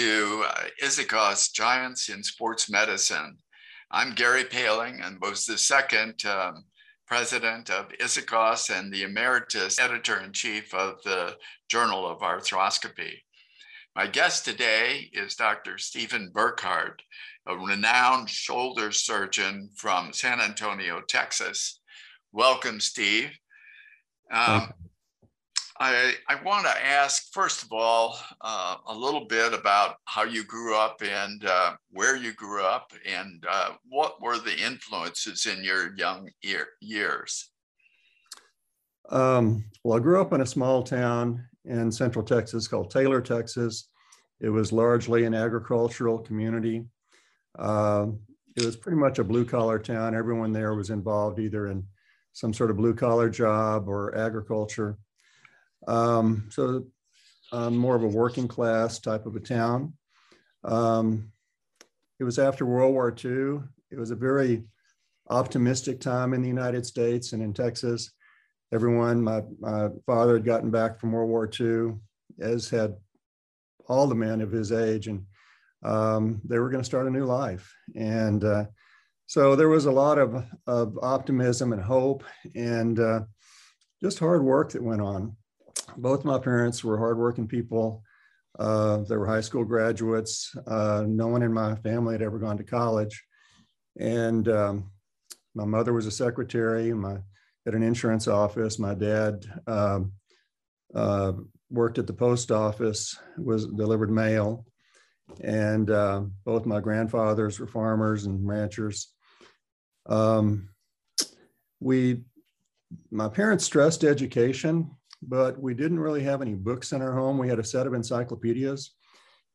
to uh, Giants in Sports Medicine. I'm Gary Poehling and was the second um, president of ISAKOS and the emeritus editor in chief of the Journal of Arthroscopy. My guest today is Dr. Stephen Burkhart, a renowned shoulder surgeon from San Antonio, Texas. Welcome, Steve. Um, I, I want to ask, first of all, uh, a little bit about how you grew up and uh, where you grew up and uh, what were the influences in your young year, years? Um, well, I grew up in a small town in central Texas called Taylor, Texas. It was largely an agricultural community. Um, it was pretty much a blue collar town. Everyone there was involved either in some sort of blue collar job or agriculture. Um, so um, more of a working class type of a town. Um, it was after World War II. It was a very optimistic time in the United States and in Texas. Everyone, my, my father had gotten back from World War II, as had all the men of his age, and um, they were going to start a new life. And uh, so there was a lot of, of optimism and hope and uh, just hard work that went on both my parents were hardworking people. Uh, they were high school graduates. Uh, no one in my family had ever gone to college. And um, my mother was a secretary my, at an insurance office. My dad um, uh, worked at the post office, was delivered mail. And uh, both my grandfathers were farmers and ranchers. Um, we, my parents stressed education but we didn't really have any books in our home. We had a set of encyclopedias.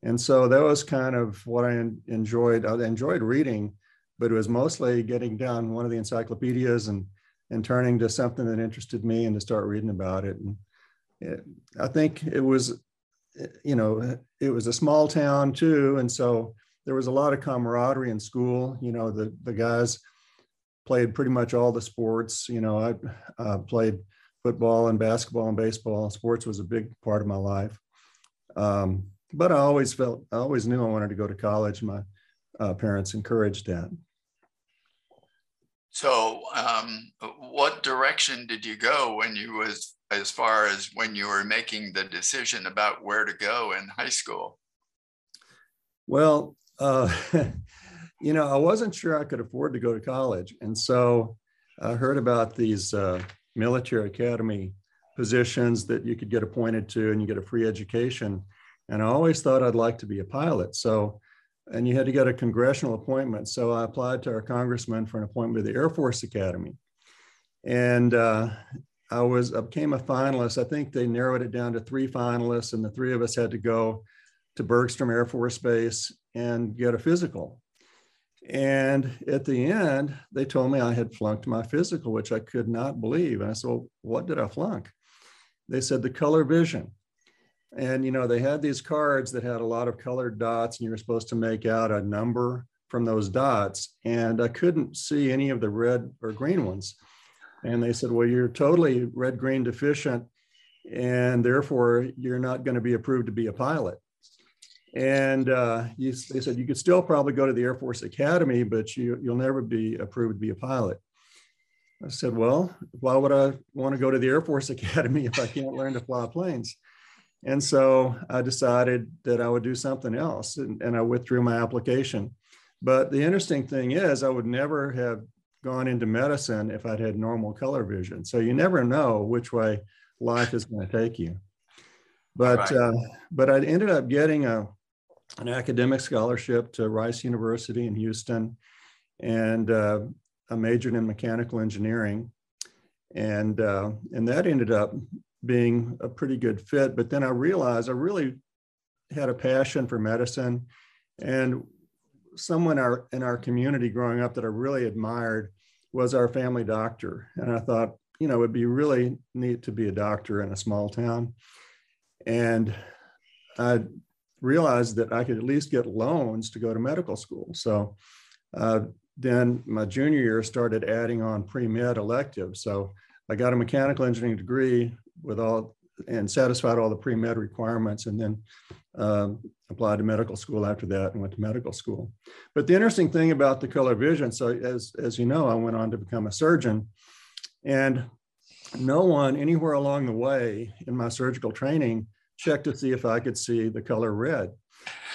And so that was kind of what I enjoyed. I enjoyed reading, but it was mostly getting down one of the encyclopedias and, and turning to something that interested me and to start reading about it. And it, I think it was, you know, it was a small town too. And so there was a lot of camaraderie in school. You know, the, the guys played pretty much all the sports. You know, I uh, played football and basketball and baseball. Sports was a big part of my life. Um, but I always felt, I always knew I wanted to go to college. My uh, parents encouraged that. So, um, what direction did you go when you was as far as when you were making the decision about where to go in high school? Well, uh, you know, I wasn't sure I could afford to go to college, and so I heard about these uh, military academy positions that you could get appointed to and you get a free education. And I always thought I'd like to be a pilot. So, and you had to get a congressional appointment. So I applied to our congressman for an appointment with the Air Force Academy. And uh, I was I became a finalist. I think they narrowed it down to three finalists, and the three of us had to go to Bergstrom Air Force Base and get a physical. And at the end, they told me I had flunked my physical, which I could not believe. And I said, well, what did I flunk? They said the color vision. And, you know, they had these cards that had a lot of colored dots, and you were supposed to make out a number from those dots. And I couldn't see any of the red or green ones. And they said, well, you're totally red green deficient, and therefore you're not going to be approved to be a pilot. And uh, you, they said you could still probably go to the Air Force Academy, but you, you'll never be approved to be a pilot. I said, well, why would I want to go to the Air Force Academy if I can't learn to fly planes? And so I decided that I would do something else and, and I withdrew my application. But the interesting thing is, I would never have gone into medicine if I'd had normal color vision. So you never know which way life is going to take you. But right. uh, but I ended up getting a an academic scholarship to Rice University in Houston, and uh, I majored in mechanical engineering, and uh, and that ended up being a pretty good fit. But then I realized I really had a passion for medicine, and someone our, in our community growing up that I really admired was our family doctor, and I thought you know it'd be really neat to be a doctor in a small town, and I realized that I could at least get loans to go to medical school. So uh, then my junior year started adding on pre-med electives. So I got a mechanical engineering degree with all and satisfied all the pre-med requirements and then um, applied to medical school after that and went to medical school. But the interesting thing about the color vision, so as, as you know, I went on to become a surgeon and no one anywhere along the way in my surgical training checked to see if I could see the color red.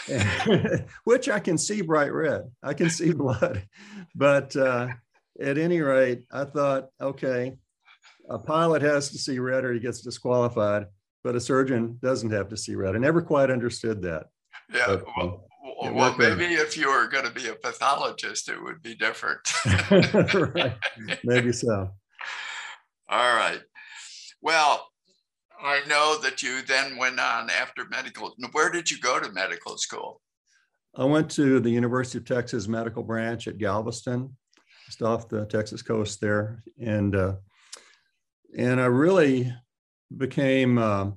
which I can see bright red. I can see blood. But uh, at any rate, I thought, okay, a pilot has to see red or he gets disqualified, but a surgeon doesn't have to see red. I never quite understood that. Yeah. But, well, um, well maybe if you were going to be a pathologist, it would be different. right. Maybe so. All right. Well, I know that you then went on after medical. Where did you go to medical school? I went to the University of Texas Medical Branch at Galveston, just off the Texas coast there, and uh, and I really became uh,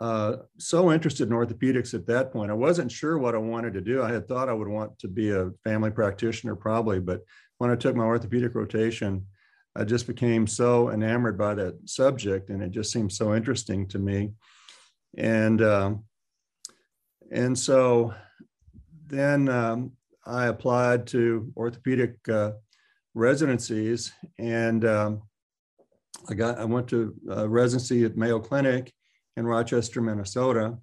uh, so interested in orthopedics at that point. I wasn't sure what I wanted to do. I had thought I would want to be a family practitioner probably, but when I took my orthopedic rotation, I just became so enamored by that subject, and it just seemed so interesting to me. And um, and so then um, I applied to orthopedic uh, residencies, and um, I got I went to residency at Mayo Clinic in Rochester, Minnesota.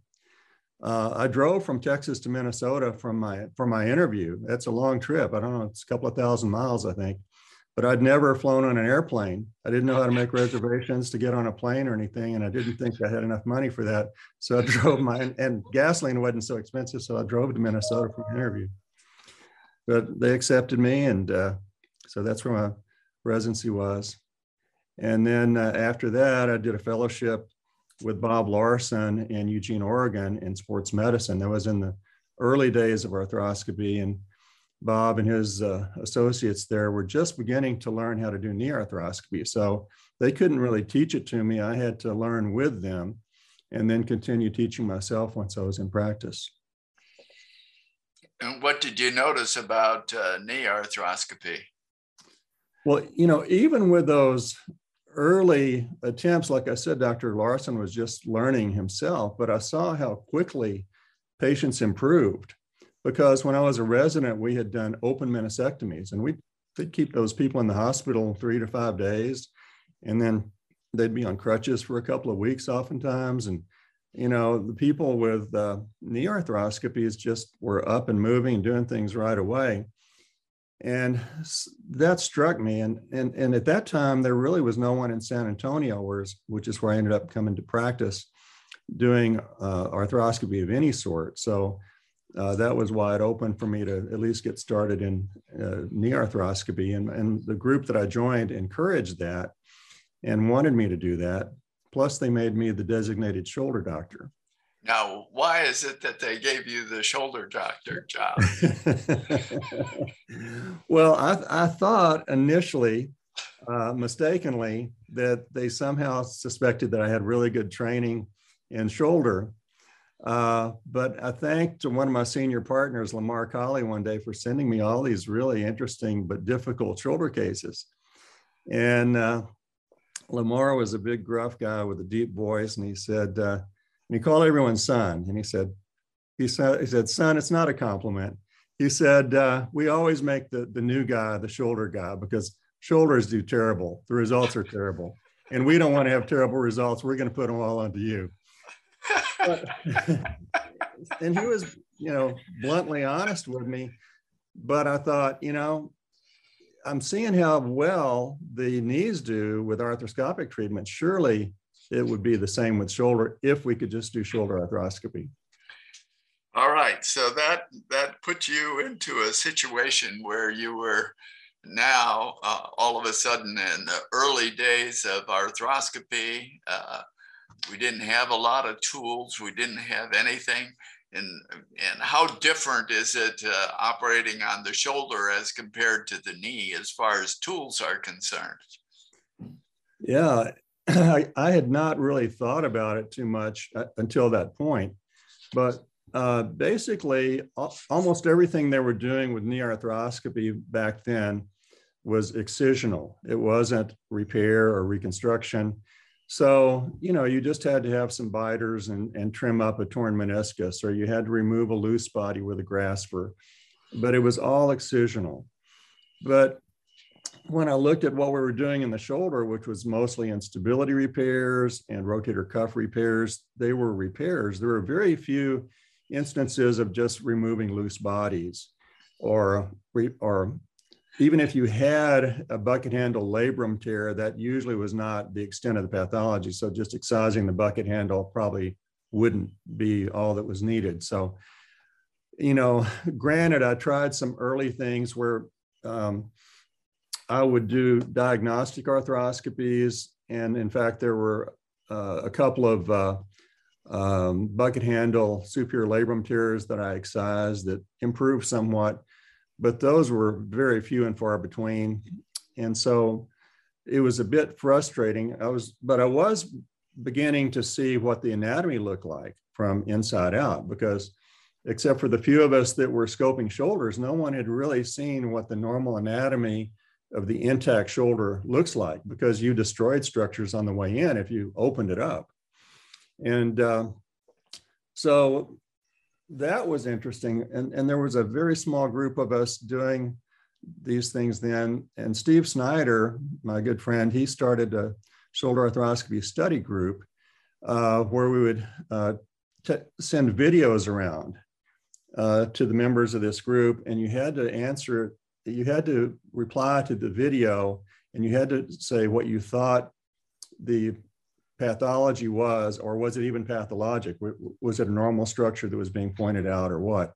Uh, I drove from Texas to Minnesota from my for my interview. That's a long trip. I don't know, it's a couple of thousand miles, I think but I'd never flown on an airplane. I didn't know how to make reservations to get on a plane or anything, and I didn't think I had enough money for that. So I drove my and gasoline wasn't so expensive, so I drove to Minnesota for an interview. But they accepted me, and uh, so that's where my residency was. And then uh, after that, I did a fellowship with Bob Larson in Eugene, Oregon, in sports medicine. That was in the early days of arthroscopy, and Bob and his uh, associates there were just beginning to learn how to do knee arthroscopy. So they couldn't really teach it to me. I had to learn with them and then continue teaching myself once I was in practice. And what did you notice about uh, knee arthroscopy? Well, you know, even with those early attempts, like I said, Dr. Larson was just learning himself, but I saw how quickly patients improved because when I was a resident, we had done open meniscectomies and we would keep those people in the hospital three to five days. And then they'd be on crutches for a couple of weeks oftentimes. And, you know, the people with uh, knee arthroscopies just were up and moving, doing things right away. And that struck me. And, and, and at that time, there really was no one in San Antonio, which is where I ended up coming to practice doing uh, arthroscopy of any sort. So uh, that was wide open for me to at least get started in uh, knee arthroscopy. And, and the group that I joined encouraged that and wanted me to do that. Plus, they made me the designated shoulder doctor. Now, why is it that they gave you the shoulder doctor job? well, I, I thought initially, uh, mistakenly, that they somehow suspected that I had really good training in shoulder uh, but I thanked one of my senior partners, Lamar Colley, one day for sending me all these really interesting but difficult shoulder cases. And uh, Lamar was a big, gruff guy with a deep voice, and he said, uh, and he called everyone son. And he said, he said, he said, son, it's not a compliment. He said, uh, we always make the, the new guy the shoulder guy because shoulders do terrible. The results are terrible. And we don't want to have terrible results. We're going to put them all onto you but, and he was, you know, bluntly honest with me. But I thought, you know, I'm seeing how well the knees do with arthroscopic treatment. Surely it would be the same with shoulder if we could just do shoulder arthroscopy. All right. So that that put you into a situation where you were now uh, all of a sudden in the early days of arthroscopy, uh, we didn't have a lot of tools. We didn't have anything. And, and how different is it uh, operating on the shoulder as compared to the knee as far as tools are concerned? Yeah, I, I had not really thought about it too much uh, until that point. But uh, basically, almost everything they were doing with knee arthroscopy back then was excisional. It wasn't repair or reconstruction So, you know, you just had to have some biters and, and trim up a torn meniscus, or you had to remove a loose body with a grasper, but it was all excisional. But when I looked at what we were doing in the shoulder, which was mostly instability repairs and rotator cuff repairs, they were repairs. There were very few instances of just removing loose bodies or, or even if you had a bucket handle labrum tear, that usually was not the extent of the pathology. So just excising the bucket handle probably wouldn't be all that was needed. So, you know, granted, I tried some early things where um, I would do diagnostic arthroscopies. And in fact, there were uh, a couple of uh, um, bucket handle superior labrum tears that I excised that improved somewhat but those were very few and far between. And so it was a bit frustrating. I was, but I was beginning to see what the anatomy looked like from inside out because except for the few of us that were scoping shoulders, no one had really seen what the normal anatomy of the intact shoulder looks like because you destroyed structures on the way in if you opened it up. And uh, so that was interesting. And, and there was a very small group of us doing these things then. And Steve Snyder, my good friend, he started a shoulder arthroscopy study group uh, where we would uh, send videos around uh, to the members of this group. And you had to answer, you had to reply to the video and you had to say what you thought the pathology was, or was it even pathologic? Was it a normal structure that was being pointed out, or what?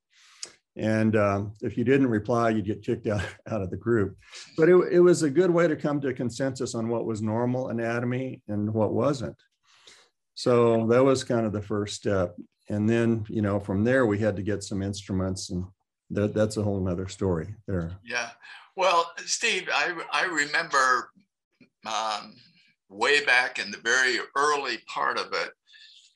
And um, if you didn't reply, you'd get kicked out, out of the group. But it, it was a good way to come to a consensus on what was normal anatomy and what wasn't. So that was kind of the first step. And then, you know, from there, we had to get some instruments, and that, that's a whole nother story there. Yeah. Well, Steve, I, I remember um, way back in the very early part of it,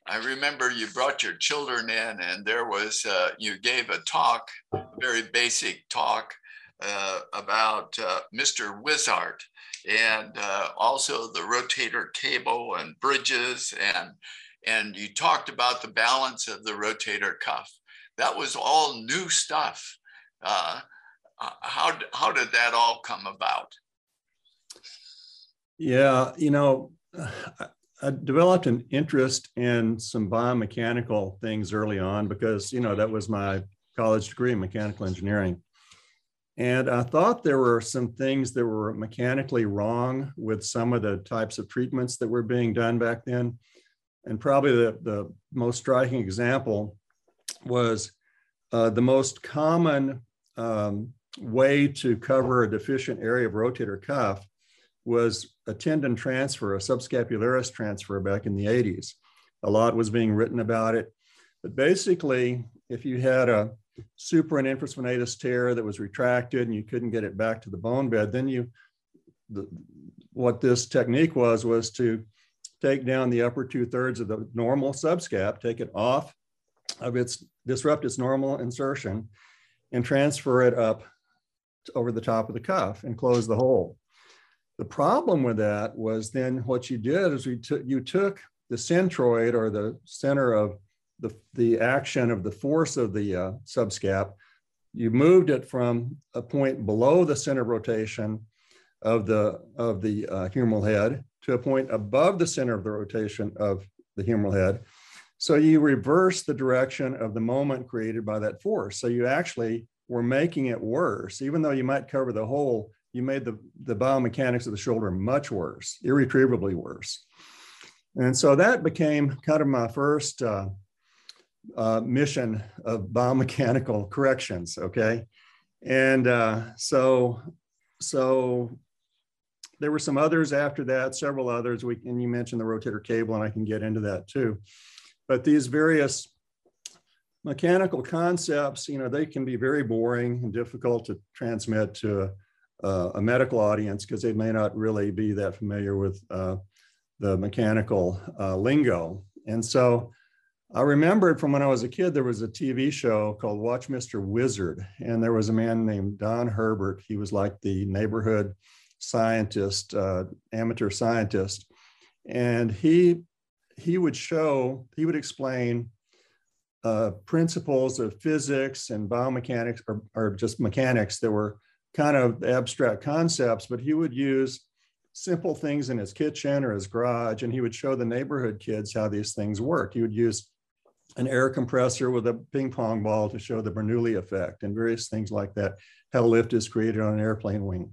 I remember you brought your children in, and there was uh, you gave a talk, a very basic talk uh, about uh, Mr. Wizard, and uh, also the rotator cable and bridges, and and you talked about the balance of the rotator cuff. That was all new stuff. Uh, how how did that all come about? Yeah, you know, I developed an interest in some biomechanical things early on because, you know, that was my college degree in mechanical engineering. And I thought there were some things that were mechanically wrong with some of the types of treatments that were being done back then. And probably the, the most striking example was uh, the most common um, way to cover a deficient area of rotator cuff was a tendon transfer, a subscapularis transfer back in the 80s. A lot was being written about it. But basically, if you had a supra and infraspinatus tear that was retracted and you couldn't get it back to the bone bed, then you, the, what this technique was, was to take down the upper two thirds of the normal subscap, take it off of its, disrupt its normal insertion and transfer it up over the top of the cuff and close the hole. The problem with that was then what you did is we took you took the centroid or the center of the, the action of the force of the uh, subscap, you moved it from a point below the center of rotation of the of the uh, humeral head to a point above the center of the rotation of the humeral head. So you reverse the direction of the moment created by that force. So you actually were making it worse, even though you might cover the hole you made the, the biomechanics of the shoulder much worse, irretrievably worse. And so that became kind of my first uh, uh, mission of biomechanical corrections. Okay. And uh, so, so there were some others after that, several others. We, and you mentioned the rotator cable, and I can get into that too. But these various mechanical concepts, you know, they can be very boring and difficult to transmit to uh, a medical audience because they may not really be that familiar with uh, the mechanical uh, lingo. And so I remembered from when I was a kid, there was a TV show called Watch Mr. Wizard. And there was a man named Don Herbert. He was like the neighborhood scientist, uh, amateur scientist. And he he would show, he would explain uh, principles of physics and biomechanics or, or just mechanics that were kind of abstract concepts, but he would use simple things in his kitchen or his garage, and he would show the neighborhood kids how these things work. He would use an air compressor with a ping pong ball to show the Bernoulli effect and various things like that, how lift is created on an airplane wing.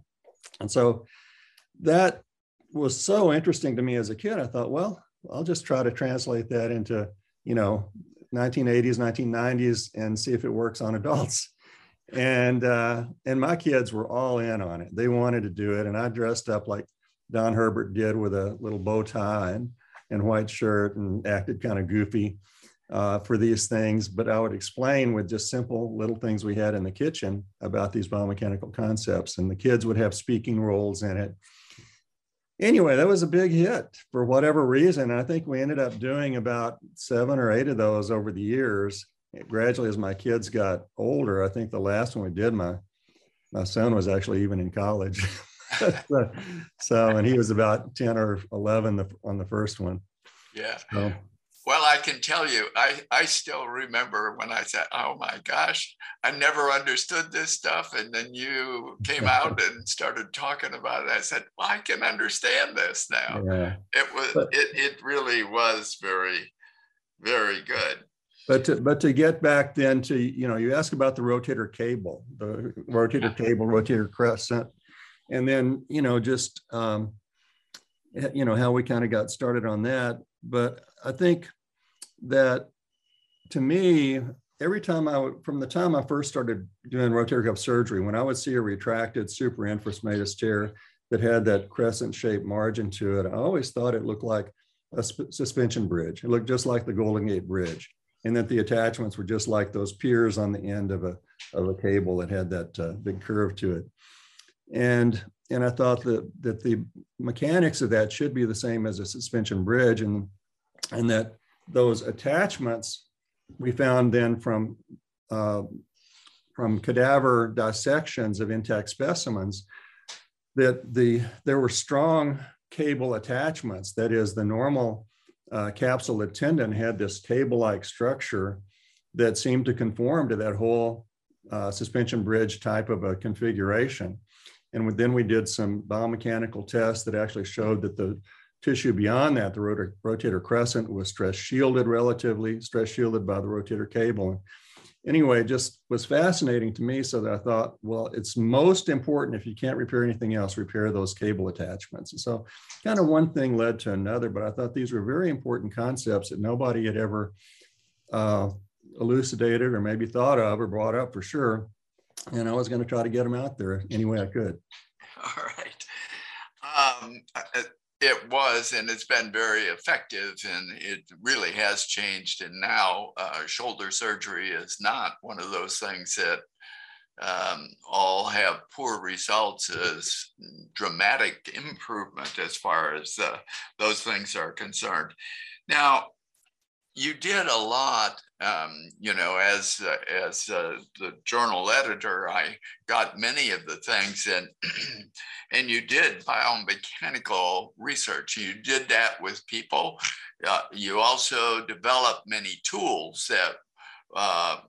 And so that was so interesting to me as a kid. I thought, well, I'll just try to translate that into, you know, 1980s, 1990s and see if it works on adults. And uh, and my kids were all in on it. They wanted to do it. And I dressed up like Don Herbert did with a little bow tie and, and white shirt and acted kind of goofy uh, for these things. But I would explain with just simple little things we had in the kitchen about these biomechanical concepts. And the kids would have speaking roles in it anyway, that was a big hit for whatever reason. I think we ended up doing about seven or eight of those over the years. Gradually, as my kids got older, I think the last one we did, my my son was actually even in college. so, so, and he was about 10 or 11 the, on the first one. Yeah. So, well, I can tell you, I, I still remember when I said, oh my gosh, I never understood this stuff. And then you came out and started talking about it. I said, well, I can understand this now. Yeah. It was, but, it, it really was very, very good. But to, but to get back then to, you know, you ask about the rotator cable, the rotator yeah. cable, rotator crescent, and then, you know, just, um, you know, how we kind of got started on that. But I think that to me, every time I would, from the time I first started doing rotator cuff surgery, when I would see a retracted superinfraspinatus tear that had that crescent shaped margin to it, I always thought it looked like a suspension bridge. It looked just like the Golden Gate Bridge. And that the attachments were just like those piers on the end of a, of a cable that had that uh, big curve to it. And, and I thought that, that the mechanics of that should be the same as a suspension bridge. And and that those attachments we found then from uh, from cadaver dissections of intact specimens that the there were strong cable attachments. That is, the normal uh, capsule tendon had this cable-like structure that seemed to conform to that whole uh, suspension bridge type of a configuration. And then we did some biomechanical tests that actually showed that the tissue beyond that, the rotor, rotator crescent was stress shielded relatively, stress shielded by the rotator cable. Anyway, it just was fascinating to me so that I thought, well, it's most important if you can't repair anything else, repair those cable attachments. And so kind of one thing led to another, but I thought these were very important concepts that nobody had ever uh, elucidated or maybe thought of or brought up for sure. And I was going to try to get them out there any way I could. All right. Um, it was, and it's been very effective, and it really has changed. And now, uh, shoulder surgery is not one of those things that um, all have poor results as dramatic improvement as far as uh, those things are concerned. Now, you did a lot um, you know as uh, as uh, the journal editor i got many of the things and and you did biomechanical research. You did that with people. Uh, you also developed many tools that uh,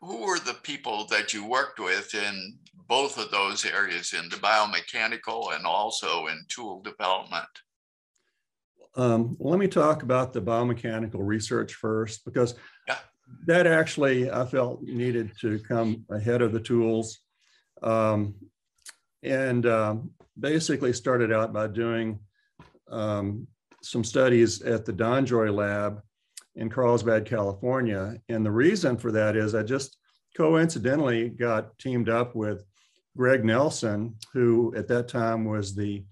who were the people that you worked with in both of those areas in the biomechanical and also in tool development um, let me talk about the biomechanical research first, because yeah. that actually I felt needed to come ahead of the tools. Um, and uh, basically started out by doing um, some studies at the DonJoy lab in Carlsbad, California. And the reason for that is I just coincidentally got teamed up with Greg Nelson, who at that time was the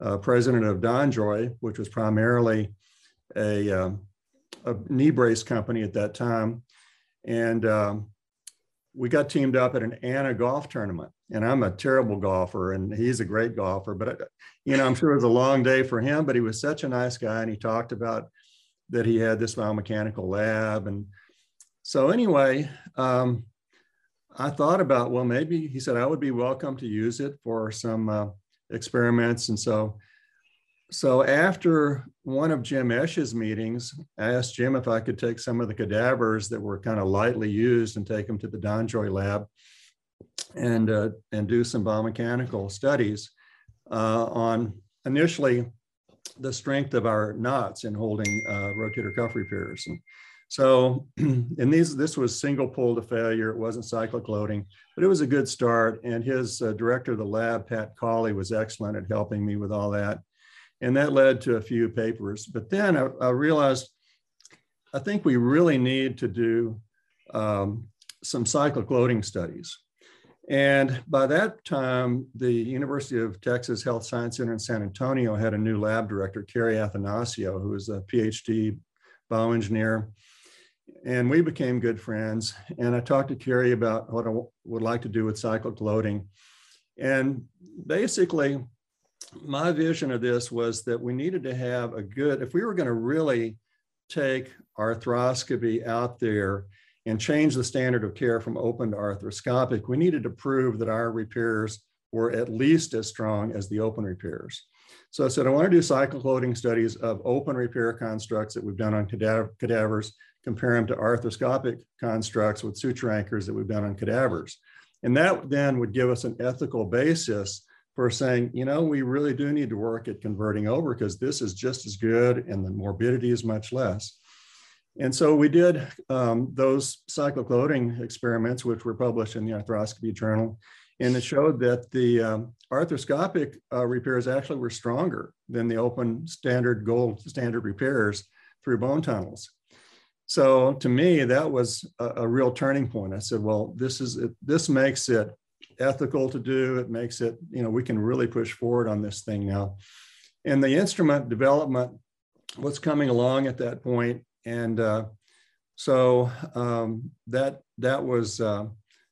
uh, president of DonJoy, which was primarily a, um, a, knee brace company at that time. And um, we got teamed up at an AANA golf tournament. And I'm a terrible golfer, and he's a great golfer. But, uh, you know, I'm sure it was a long day for him, but he was such a nice guy. And he talked about that he had this biomechanical lab. And so, anyway, um, I thought about, well, maybe he said I would be welcome to use it for some uh, experiments. And so so after one of Jim Esch's meetings, I asked Jim if I could take some of the cadavers that were kind of lightly used and take them to the DonJoy lab and, uh, and do some biomechanical studies uh, on initially the strength of our knots in holding uh, rotator cuff repairs. And so in these, this was single pull to failure. It wasn't cyclic loading, but it was a good start. And his uh, director of the lab, Pat Cawley, was excellent at helping me with all that. And that led to a few papers. But then I, I realized I think we really need to do um, some cyclic loading studies. And by that time, the University of Texas Health Science Center in San Antonio had a new lab director, Kerry Athanasiou, who was a PhD bioengineer. And we became good friends. And I talked to Kerry about what I would like to do with cyclic loading. And basically, my vision of this was that we needed to have a good, if we were going to really take arthroscopy out there and change the standard of care from open to arthroscopic, we needed to prove that our repairs were at least as strong as the open repairs. So I said, I want to do cyclic loading studies of open repair constructs that we've done on cadaver, cadavers, compare them to arthroscopic constructs with suture anchors that we've done on cadavers. And that then would give us an ethical basis for saying, you know, we really do need to work at converting over because this is just as good and the morbidity is much less. And so we did um, those cyclic loading experiments, which were published in the Arthroscopy Journal, and it showed that the um, arthroscopic uh, repairs actually were stronger than the open standard gold standard repairs through bone tunnels. So to me, that was a, a real turning point. I said, well, this is it, this makes it ethical to do. It makes it, you know, we can really push forward on this thing now. And the instrument development was coming along at that point and uh, so um, that that was uh,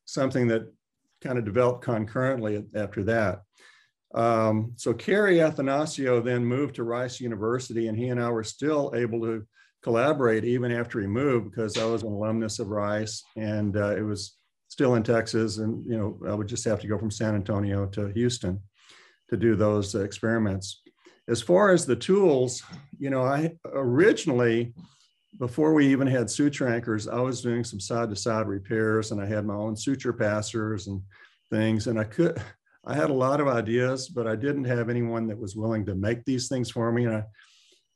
something that kind of developed concurrently after that. Um, so Kerry Athanasiou then moved to Rice University, and he and I were still able to collaborate even after he moved because I was an alumnus of Rice, and uh, it was still in Texas, and you know I would just have to go from San Antonio to Houston to do those experiments. As far as the tools, you know, I originally before we even had suture anchors, I was doing some side to side repairs and I had my own suture passers and things. And I could, I had a lot of ideas, but I didn't have anyone that was willing to make these things for me. And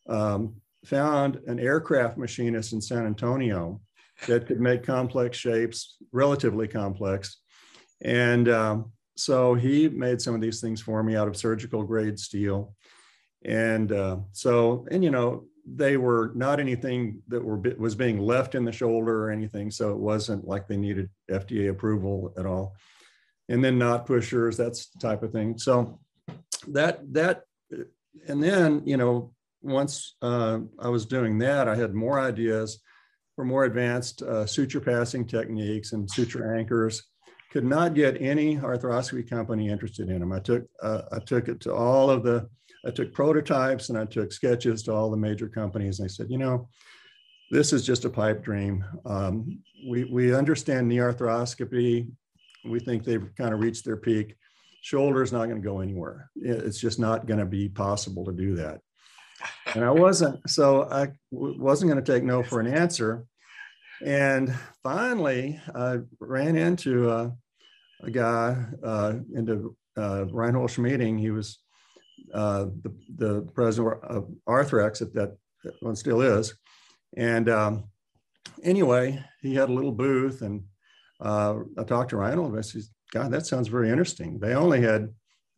I um, found an aircraft machinist in San Antonio that could make complex shapes, relatively complex. And um, so he made some of these things for me out of surgical grade steel. And uh, so, and you know, they were not anything that were was being left in the shoulder or anything. So it wasn't like they needed FDA approval at all. And then knot pushers, that's the type of thing. So that that and then you know once uh, I was doing that, I had more ideas for more advanced uh, suture passing techniques and suture anchors. Could not get any arthroscopy company interested in them. I took uh, I took it to all of the I took prototypes and I took sketches to all the major companies. And I said, you know, this is just a pipe dream. Um, we, we understand knee arthroscopy. We think they've kind of reached their peak. Shoulder is not going to go anywhere. It's just not going to be possible to do that. And I wasn't, so I wasn't going to take no for an answer. And finally, I ran into a, a guy uh, into uh, Reinhold Schmieding. He was uh, the, the president of Arthrex at that one still is. And um, anyway, he had a little booth and uh, I talked to Reinhold and I said, God, that sounds very interesting. They only had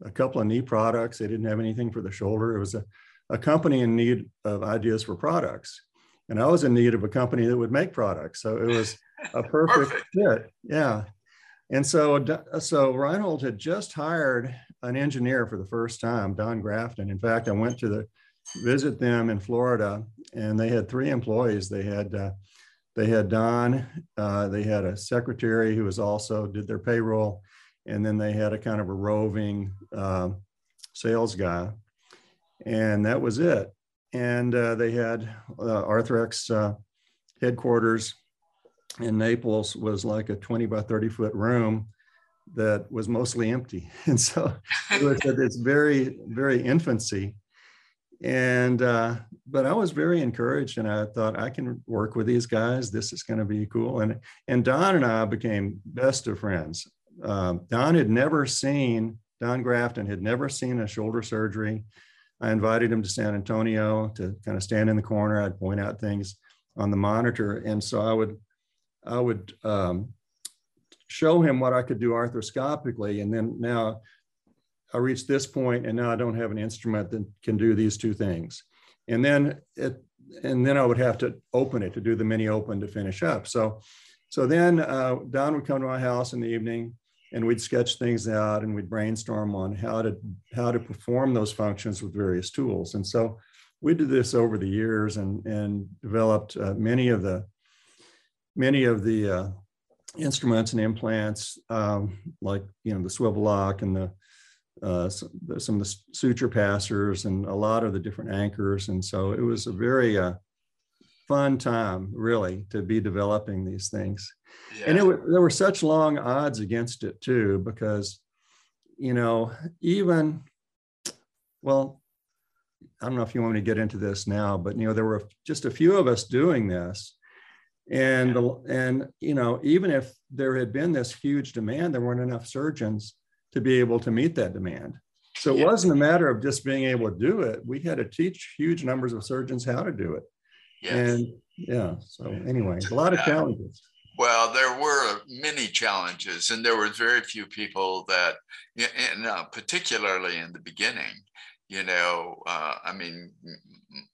a couple of knee products. They didn't have anything for the shoulder. It was a, a company in need of ideas for products. And I was in need of a company that would make products. So it was a perfect, perfect. fit. Yeah. And so, so Reinhold had just hired an engineer for the first time, Don Grafton. In fact, I went to the visit them in Florida, and they had three employees. They had uh, they had Don, uh, they had a secretary who was also did their payroll, and then they had a kind of a roving uh, sales guy, and that was it. And uh, they had uh, Arthrex uh, headquarters in Naples was like a 20 by 30 foot room that was mostly empty. And so it was at its very, very infancy. and uh, but I was very encouraged, and I thought I can work with these guys. This is going to be cool. And and Don and I became best of friends. Um, Don had never seen Don Grafton had never seen a shoulder surgery. I invited him to San Antonio to kind of stand in the corner. I'd point out things on the monitor, and so I would I would um, show him what I could do arthroscopically, and then now I reached this point and now I don't have an instrument that can do these two things. And then it, and then I would have to open it to do the mini open to finish up. So, so then uh, Don would come to my house in the evening and we'd sketch things out and we'd brainstorm on how to, how to perform those functions with various tools. And so we did this over the years and, and developed uh, many of the, many of the uh, instruments and implants, um, like, you know, the SwiveLock and the, uh, some, of the suture passers and a lot of the different anchors. And so it was a very uh, fun time, really, to be developing these things. Yeah. And it, there were such long odds against it too, because, you know, even, well, I don't know if you want me to get into this now, but you know, there were just a few of us doing this. And, yeah. and, you know, even if there had been this huge demand, there weren't enough surgeons to be able to meet that demand. So it yeah. wasn't a matter of just being able to do it. We had to teach huge numbers of surgeons how to do it. Yes. And yeah, so anyway, a lot of challenges. Well, there were many challenges, and there were very few people that, and uh, particularly in the beginning, you know, uh, I mean,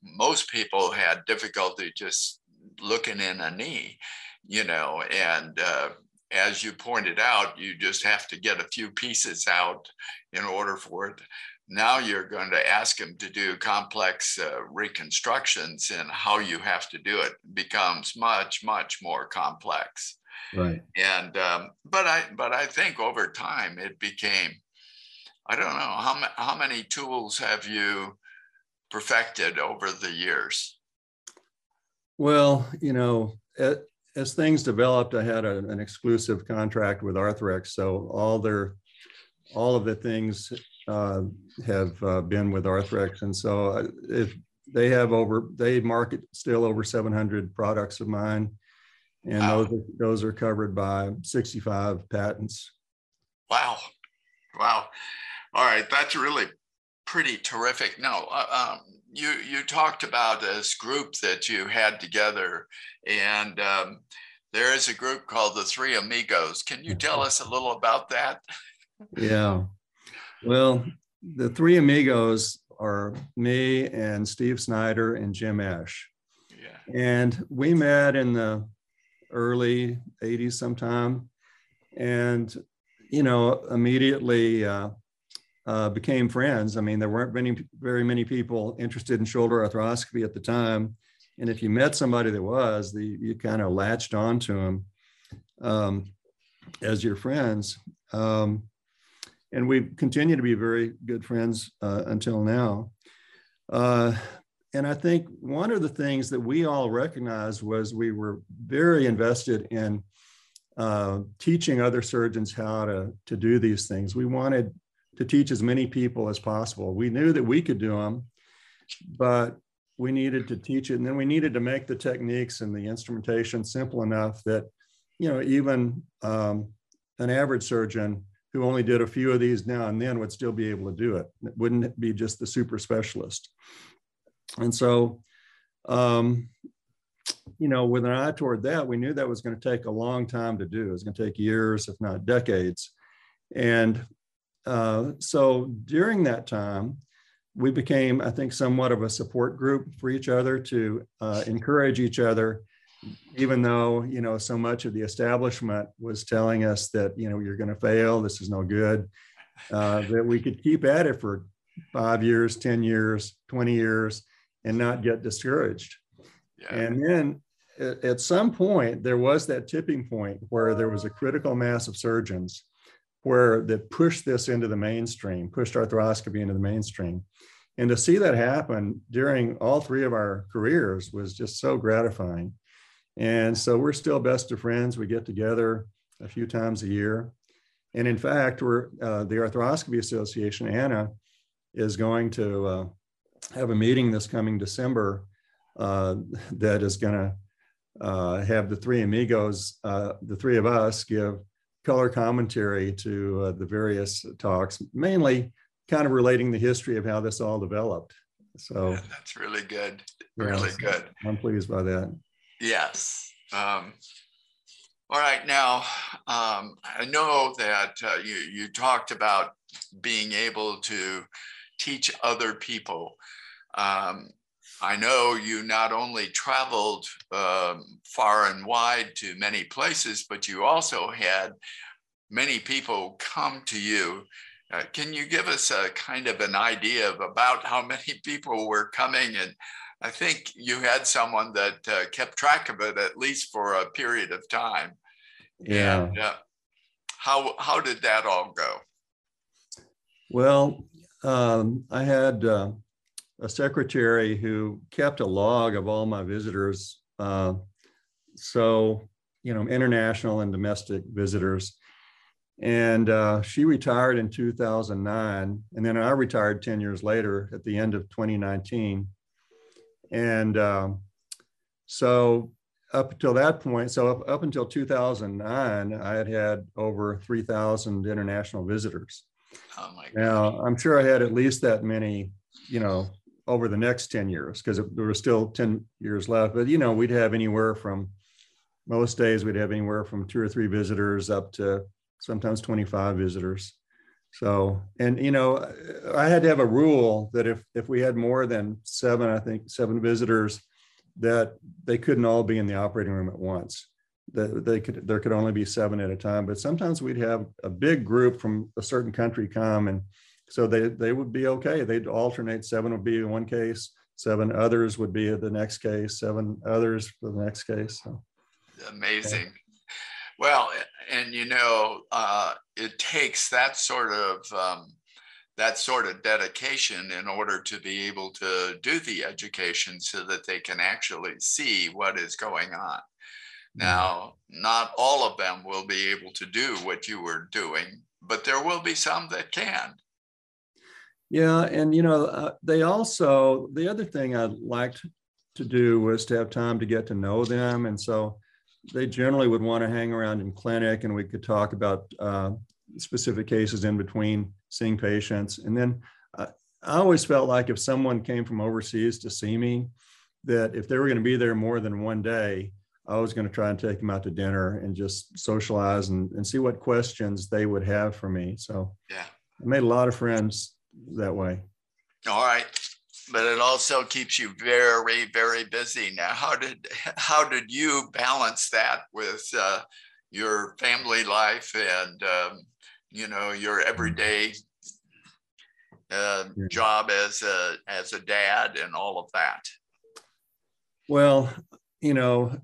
most people had difficulty just looking in a knee, you know, and uh, as you pointed out, you just have to get a few pieces out in order for it. Now you're going to ask them to do complex uh, reconstructions, and how you have to do it becomes much, much more complex. Right. And um, but I but I think over time it became. I don't know how how many tools have you perfected over the years. Well, you know, it, as things developed, I had a, an exclusive contract with Arthrex, so all their all of the things uh, have uh, been with Arthrex, and so uh, if they have over they market still over 700 products of mine, and wow. those are, those are covered by 65 patents. Wow, wow! All right, that's really pretty terrific. No, uh, um, you you talked about this group that you had together, and um, there is a group called the Three Amigos. Can you tell us a little about that? Yeah, well, the Three Amigos are me and Steve Snyder and Jim Esch. Yeah. And we met in the early 80s sometime. And, you know, immediately uh, uh, became friends. I mean, there weren't many, very many people interested in shoulder arthroscopy at the time. And if you met somebody that was, the, you kind of latched onto them um, as your friends. Um, and we continue to be very good friends uh, until now. Uh, and I think one of the things that we all recognized was we were very invested in uh, teaching other surgeons how to, to do these things. We wanted to teach as many people as possible. We knew that we could do them, but we needed to teach it. And then we needed to make the techniques and the instrumentation simple enough that, you know, even um, an average surgeon who only did a few of these now and then would still be able to do it. It wouldn't be just the super specialist. And so, um, you know, with an eye toward that, we knew that was going to take a long time to do. It was going to take years, if not decades. And uh, so during that time, we became, I think, somewhat of a support group for each other to uh, encourage each other, even though, you know, so much of the establishment was telling us that, you know, you're going to fail, this is no good, uh, that we could keep at it for five years, 10 years, 20 years, and not get discouraged. Yeah. And then at some point, there was that tipping point where there was a critical mass of surgeons where that pushed this into the mainstream, pushed arthroscopy into the mainstream. And to see that happen during all three of our careers was just so gratifying. And so we're still best of friends. We get together a few times a year. And in fact, we're uh, the Arthroscopy Association, AANA, is going to uh, have a meeting this coming December uh, that is going to uh, have the three amigos, uh, the three of us, give color commentary to uh, the various talks, mainly kind of relating the history of how this all developed. So yeah, that's really good. Really yeah, good. I'm pleased by that. Yes. Um, all right. Now, um, I know that uh, you, you talked about being able to teach other people. Um, I know you not only traveled um, far and wide to many places, but you also had many people come to you. Uh, can you give us a kind of an idea of about how many people were coming? And I think you had someone that uh, kept track of it at least for a period of time. Yeah. And, uh, how how did that all go? Well, um, I had uh, a secretary who kept a log of all my visitors. Uh, so, you know, international and domestic visitors. And uh, she retired in 2009. And then I retired 10 years later at the end of 2019. And um, so, up until that point, so up, up until 2009, I had had over 3,000 international visitors. Oh my God. Now, I'm sure I had at least that many, you know, over the next 10 years because there were still 10 years left. But, you know, we'd have anywhere from most days, we'd have anywhere from two or three visitors up to sometimes 25 visitors. So, and, you know, I had to have a rule that if, if we had more than seven, I think seven visitors, that they couldn't all be in the operating room at once. That they could there could only be seven at a time but sometimes we'd have a big group from a certain country come and so they they would be okay. They'd alternate. Seven would be in one case seven others would be the next case seven others for the next case so. Amazing well and you know uh, it takes that sort of um, that sort of dedication in order to be able to do the education so that they can actually see what is going on now, not all of them will be able to do what you were doing, but there will be some that can. Yeah, and you know, uh, they also the other thing I liked to do was to have time to get to know them, and so they generally would want to hang around in clinic, and we could talk about uh, specific cases in between seeing patients. And then uh, I always felt like if someone came from overseas to see me, that if they were going to be there more than one day, I was going to try and take them out to dinner and just socialize and, and see what questions they would have for me. So yeah, I made a lot of friends that way. All right. But it also keeps you very, very busy. Now, how did how did you balance that with uh, your family life and um, you know your everyday uh, job as a as a dad and all of that? Well, you know,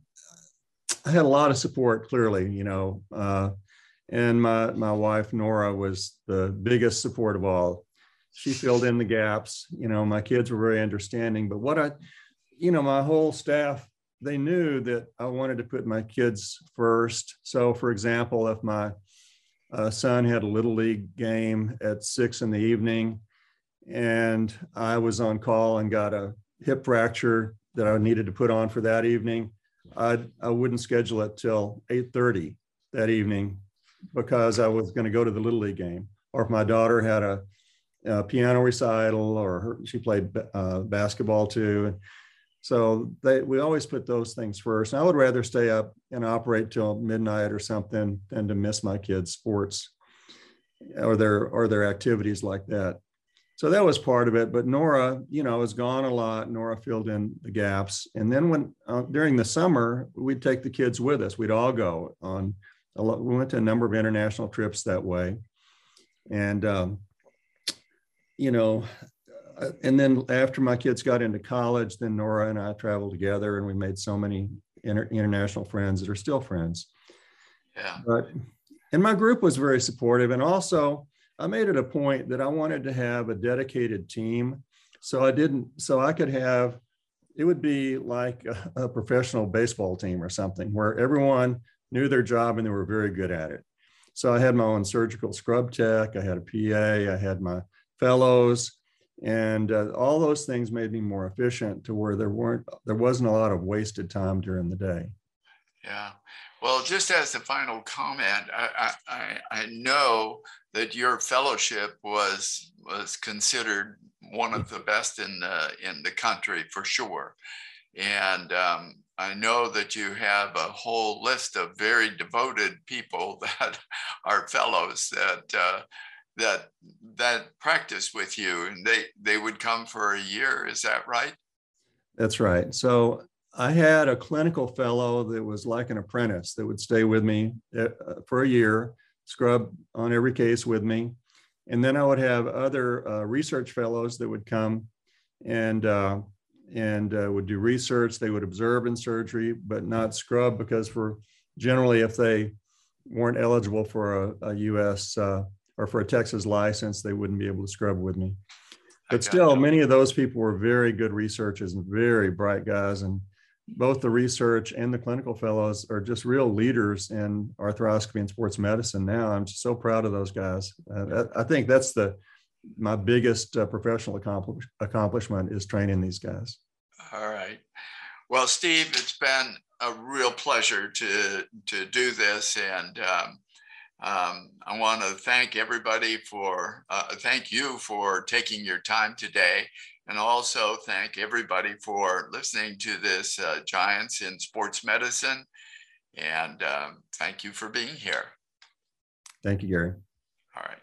I had a lot of support, clearly, you know, uh, and my my wife Nora was the biggest support of all. She filled in the gaps. You know, my kids were very understanding. But what I, you know, my whole staff they knew that I wanted to put my kids first. So, for example, if my uh, son had a little league game at six in the evening, and I was on call and got a hip fracture that I needed to put on for that evening, I, I wouldn't schedule it till 8.30 that evening because I was going to go to the Little League game. Or if my daughter had a, a piano recital or her, she played uh, basketball too. So they, we always put those things first. I would rather stay up and operate till midnight or something than to miss my kids' sports or their or their activities like that so that was part of it. But Nora, you know, was gone a lot. Nora filled in the gaps. And then when uh, during the summer, we'd take the kids with us. We'd all go on. A lot, we went to a number of international trips that way, and um, you know, uh, and then after my kids got into college, then Nora and I traveled together, and we made so many inter- international friends that are still friends. Yeah. But and my group was very supportive, and also I made it a point that I wanted to have a dedicated team. So I didn't, so I could have, it would be like a, a professional baseball team or something where everyone knew their job and they were very good at it. So I had my own surgical scrub tech, I had a PA, I had my fellows, And uh, all those things made me more efficient to where there weren't, there wasn't a lot of wasted time during the day. Yeah. Well, just as a final comment, I, I, I know that your fellowship was was considered one of the best in the in the country for sure, and um, I know that you have a whole list of very devoted people that are fellows that uh, that that practice with you, and they they would come for a year. Is that right? That's right. So I had a clinical fellow that was like an apprentice that would stay with me uh, for a year, scrub on every case with me. And then I would have other uh, research fellows that would come and uh, and uh, would do research. They would observe in surgery, but not scrub because for generally, if they weren't eligible for a, a U.S. Or for a Texas license, they wouldn't be able to scrub with me. But still, many of those people were very good researchers and very bright guys. And both the research and the clinical fellows are just real leaders in arthroscopy and sports medicine now. I'm so proud of those guys. Uh, I think that's the my biggest uh, professional accomplish, accomplishment is training these guys. All right. Well, Steve, it's been a real pleasure to to do this, and um, um, I want to thank everybody for uh, thank you for taking your time today and also thank everybody for listening to this uh, Giants in Sports Medicine. And um, thank you for being here. Thank you, Gary. All right.